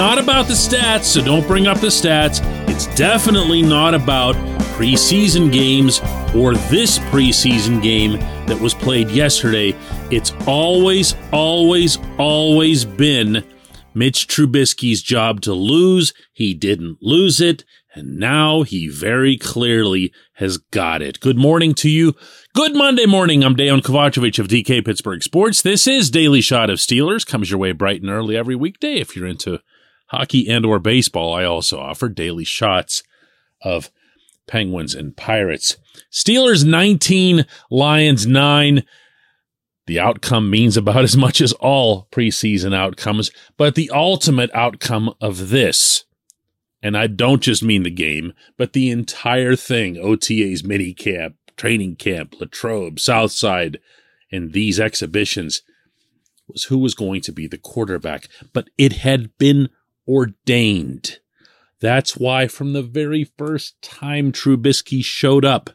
not about the stats, so don't bring up the stats. It's definitely not about preseason games or this preseason game that was played yesterday. It's always, always, always been Mitch Trubisky's job to lose. He didn't lose it, and now he very clearly has got it. Good morning to you. Good Monday morning. I'm Dejan Kovacevic of DK Pittsburgh Sports. This is Daily Shot of Steelers. Comes your way bright and early every weekday. If you're into hockey and or baseball, I also offer daily shots of Penguins and Pirates. Steelers 19, Lions 9. The outcome means about as much as all preseason outcomes, but the ultimate outcome of this, and I don't just mean the game, but the entire thing OTA's mini camp, training camp, Latrobe, Southside, and these exhibitions was who was going to be the quarterback. But it had been ordained. That's why from the very first time Trubisky showed up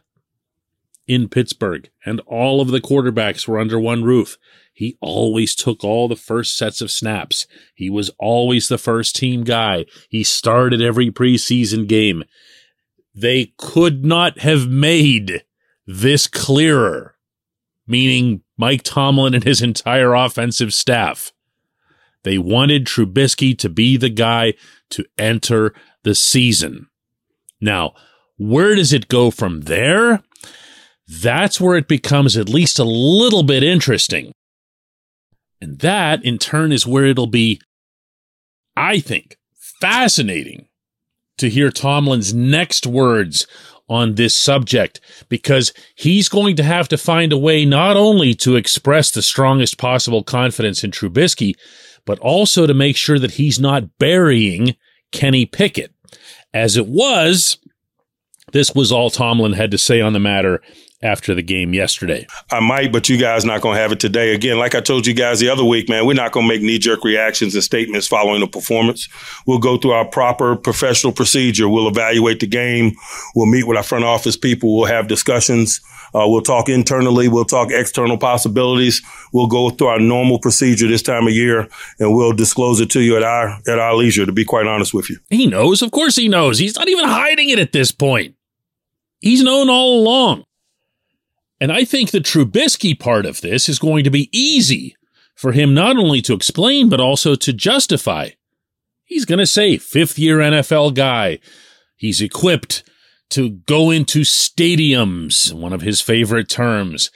in Pittsburgh and all of the quarterbacks were under one roof, he always took all the first sets of snaps. He was always the first team guy. He started every preseason game. They could not have made this clearer, meaning Mike Tomlin and his entire offensive staff. They wanted Trubisky to be the guy to enter the season. Now, where does it go from there? That's where it becomes at least a little bit interesting. And that, in turn, is where it'll be, I think, fascinating to hear Tomlin's next words on this subject because he's going to have to find a way not only to express the strongest possible confidence in Trubisky, but also to make sure that he's not burying Kenny Pickett. As it was, this was all Tomlin had to say on the matter after the game yesterday. I might, but you guys not going to have it today. Again, like I told you guys the other week, man, we're not going to make knee jerk reactions and statements following the performance. We'll go through our proper professional procedure. We'll evaluate the game. We'll meet with our front office people. We'll have discussions. Uh, we'll talk internally. We'll talk external possibilities. We'll go through our normal procedure this time of year, and we'll disclose it to you at our at our leisure. To be quite honest with you, he knows. Of course, he knows. He's not even hiding it at this point. He's known all along. And I think the Trubisky part of this is going to be easy for him not only to explain, but also to justify. He's going to say, fifth year NFL guy. He's equipped to go into stadiums, one of his favorite terms.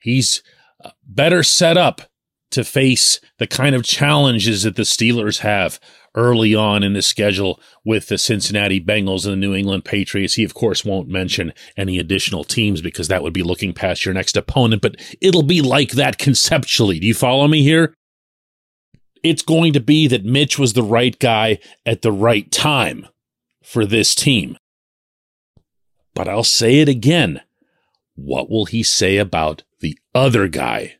He's uh, better set up to face the kind of challenges that the Steelers have early on in the schedule with the Cincinnati Bengals and the New England Patriots. He, of course, won't mention any additional teams because that would be looking past your next opponent, but it'll be like that conceptually. Do you follow me here? It's going to be that Mitch was the right guy at the right time for this team. But I'll say it again. What will he say about the other guy?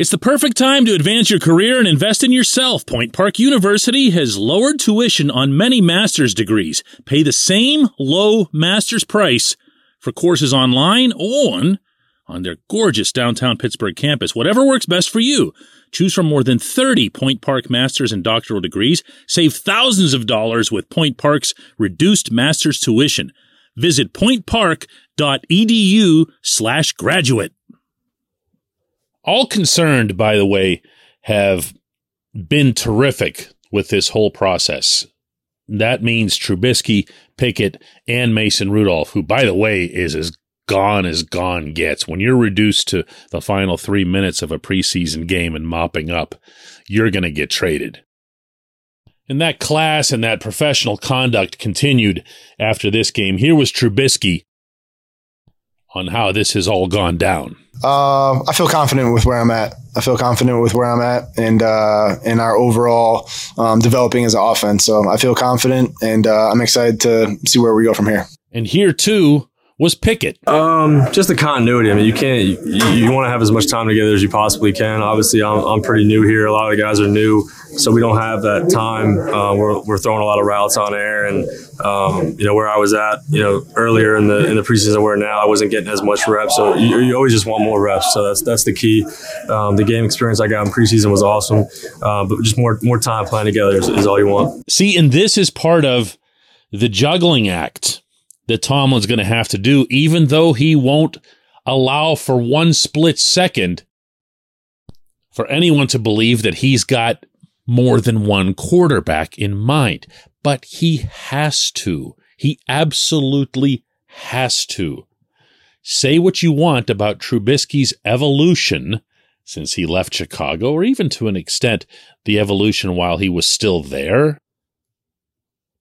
It's the perfect time to advance your career and invest in yourself. Point Park University has lowered tuition on many master's degrees. Pay the same low master's price for courses online or on their gorgeous downtown Pittsburgh campus. Whatever works best for you. Choose from more than 30 Point Park master's and doctoral degrees. Save thousands of dollars with Point Park's reduced master's tuition. Visit pointpark.edu slash graduate. All concerned, by the way, have been terrific with this whole process. That means Trubisky, Pickett, and Mason Rudolph, who, by the way, is as gone as gone gets. When you're reduced to the final three minutes of a preseason game and mopping up, you're going to get traded. And that class and that professional conduct continued after this game. Here was Trubisky on how this has all gone down. Uh, I feel confident with where I'm at. I feel confident with where I'm at and uh, in our overall um, developing as an offense. So I feel confident and uh, I'm excited to see where we go from here. And here too was Pickett? Um, just the continuity. I mean, you can't. You, you want to have as much time together as you possibly can. Obviously, I'm, I'm pretty new here. A lot of the guys are new, so we don't have that time. Uh, we're, we're throwing a lot of routes on air, and um, you know where I was at, you know, earlier in the in the preseason, where now I wasn't getting as much reps. So you, you always just want more reps. So that's that's the key. Um, the game experience I got in preseason was awesome, uh, but just more more time playing together is, is all you want. See, and this is part of the juggling act that Tomlin's going to have to do, even though he won't allow for one split second for anyone to believe that he's got more than one quarterback in mind. But he has to. He absolutely has to. Say what you want about Trubisky's evolution since he left Chicago, or even to an extent, the evolution while he was still there.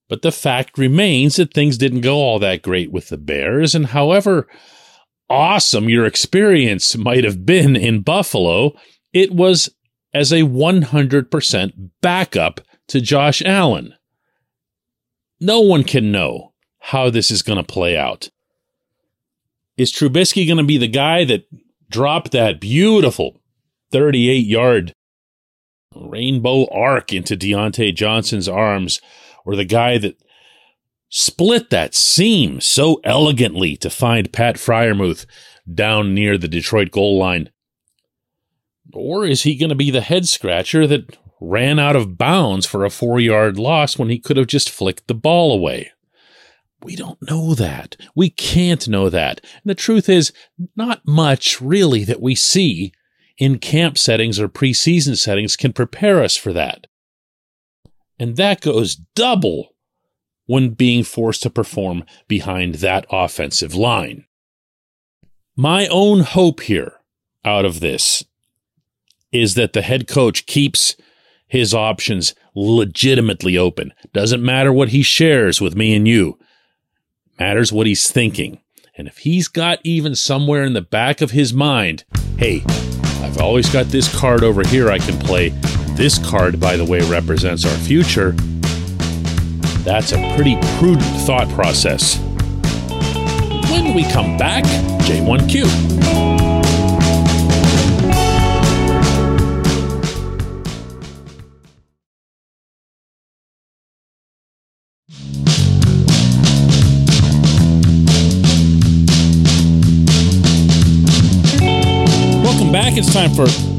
But the fact remains that things didn't go all that great with the Bears, and however awesome your experience might have been in Buffalo, it was as a 100% backup to Josh Allen. No one can know how this is going to play out. Is Trubisky going to be the guy that dropped that beautiful 38 yard rainbow arc into Diontae Johnson's arms? Or the guy that split that seam so elegantly to find Pat Freiermuth down near the Detroit goal line? Or is he going to be the head scratcher that ran out of bounds for a four yard loss when he could have just flicked the ball away? We don't know that. We can't know that. And the truth is, not much really that we see in camp settings or preseason settings can prepare us for that. And that goes double when being forced to perform behind that offensive line. My own hope here out of this is that the head coach keeps his options legitimately open. Doesn't matter what he shares with me and you. Matters what he's thinking. And if he's got even somewhere in the back of his mind, hey, I've always got this card over here I can play this card, by the way, represents our future. That's a pretty prudent thought process. When we come back, J1Q. Welcome back. It's time for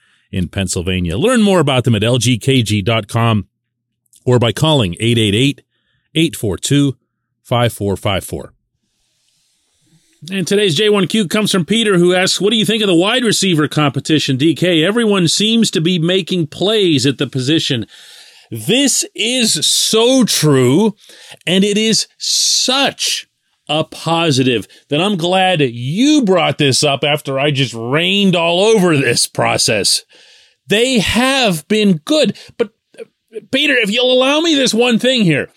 in Pennsylvania. Learn more about them at lgkg.com or by calling 888-842-5454. And today's J1Q comes from Peter, who asks, What do you think of the wide receiver competition, DK? Everyone seems to be making plays at the position. This is so true, and it is such a positive that I'm glad you brought this up after I just rained all over this process. They have been good. But Peter, if you'll allow me this one thing here.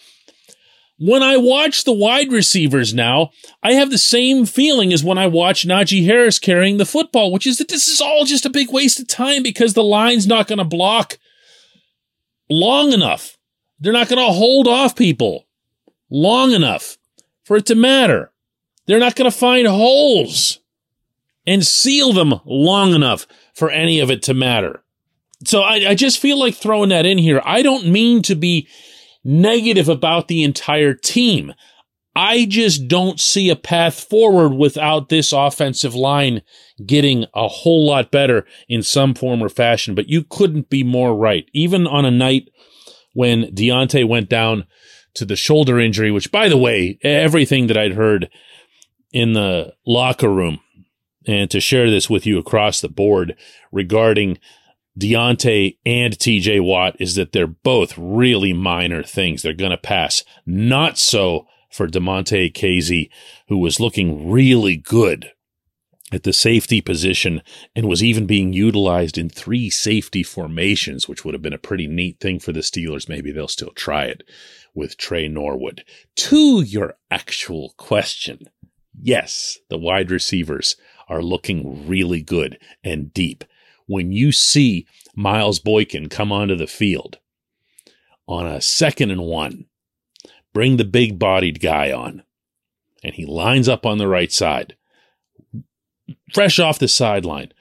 When I watch the wide receivers now, I have the same feeling as when I watch Najee Harris carrying the football, which is that this is all just a big waste of time because the line's not going to block long enough. They're not going to hold off people long enough for it to matter. They're not going to find holes and seal them long enough for any of it to matter. So I, I just feel like throwing that in here. I don't mean to be negative about the entire team. I just don't see a path forward without this offensive line getting a whole lot better in some form or fashion. But you couldn't be more right. Even on a night when Diontae went down to the shoulder injury, which by the way, everything that I'd heard in the locker room and to share this with you across the board regarding Diontae and TJ Watt is that they're both really minor things. They're going to pass. Not so for Damontae Kazee, who was looking really good at the safety position and was even being utilized in three safety formations, which would have been a pretty neat thing for the Steelers. Maybe they'll still try it with Tre Norwood. To your actual question, yes, the wide receivers are looking really good and deep. When you see Miles Boykin come onto the field on a second and one, bring the big bodied guy on, and he lines up on the right side fresh off the sideline,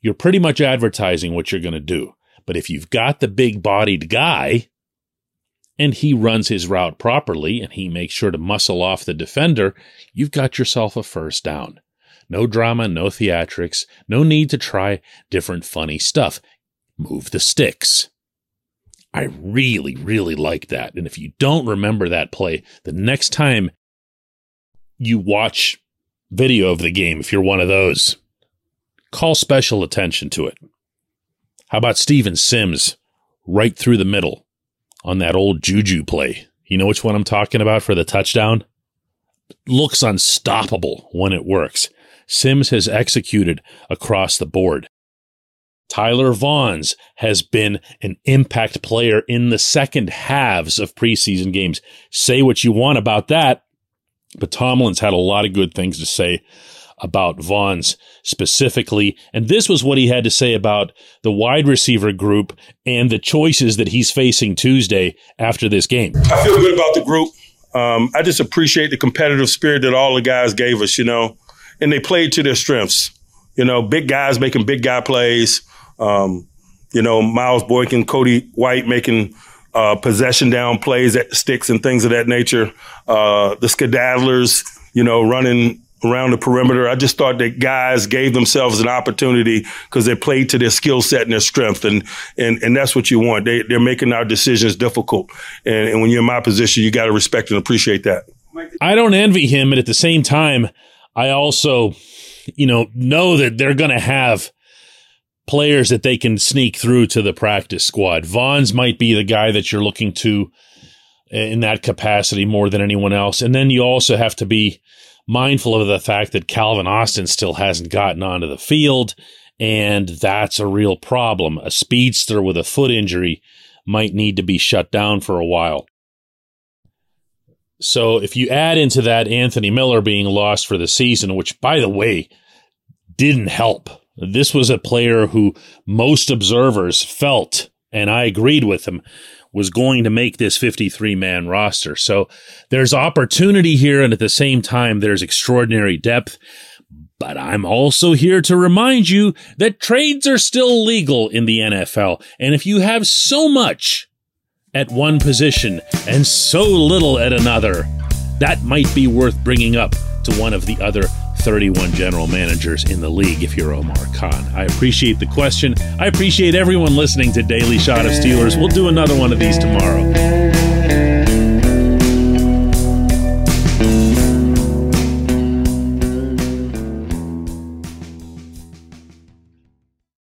you're pretty much advertising what you're going to do. But if you've got the big bodied guy and he runs his route properly and he makes sure to muscle off the defender, you've got yourself a first down. No drama, no theatrics, no need to try different funny stuff. Move the sticks. I really, really like that. And if you don't remember that play, the next time you watch video of the game if you're one of those. Call special attention to it. How about Steven Sims right through the middle on that old Juju play? You know which one I'm talking about for the touchdown? Looks unstoppable when it works. Sims has executed across the board. Tyler Vaughns has been an impact player in the second halves of preseason games. Say what you want about that. But Tomlin's had a lot of good things to say about Vaughns specifically. And this was what he had to say about the wide receiver group and the choices that he's facing Tuesday after this game. I feel good about the group. Um, I just appreciate the competitive spirit that all the guys gave us, you know, and they played to their strengths. You know, big guys making big guy plays. Um, you know, Miles Boykin, Cody White making uh, possession down plays at sticks and things of that nature. Uh, the skedaddlers, you know, running around the perimeter. I just thought that guys gave themselves an opportunity because they played to their skill set and their strength, and and and that's what you want. They they're making our decisions difficult, and, and when you're in my position, you got to respect and appreciate that. I don't envy him, and at the same time, I also, you know, know that they're going to have players that they can sneak through to the practice squad. Vaughns might be the guy that you're looking to eh, in that capacity more than anyone else. And then you also have to be mindful of the fact that Calvin Austin still hasn't gotten onto the field. And that's a real problem. A speedster with a foot injury might need to be shut down for a while. So if you add into that Anthony Miller being lost for the season, which by the way, didn't help this was a player who most observers felt, and I agreed with him, was going to make this 53 man roster. So there's opportunity here, and at the same time, there's extraordinary depth. But I'm also here to remind you that trades are still legal in the NFL. And if you have so much at one position and so little at another, that might be worth bringing up to one of the other 31 general managers in the league if you're Omar Khan. I appreciate the question. I appreciate everyone listening to Daily Shot of Steelers. We'll do another one of these tomorrow.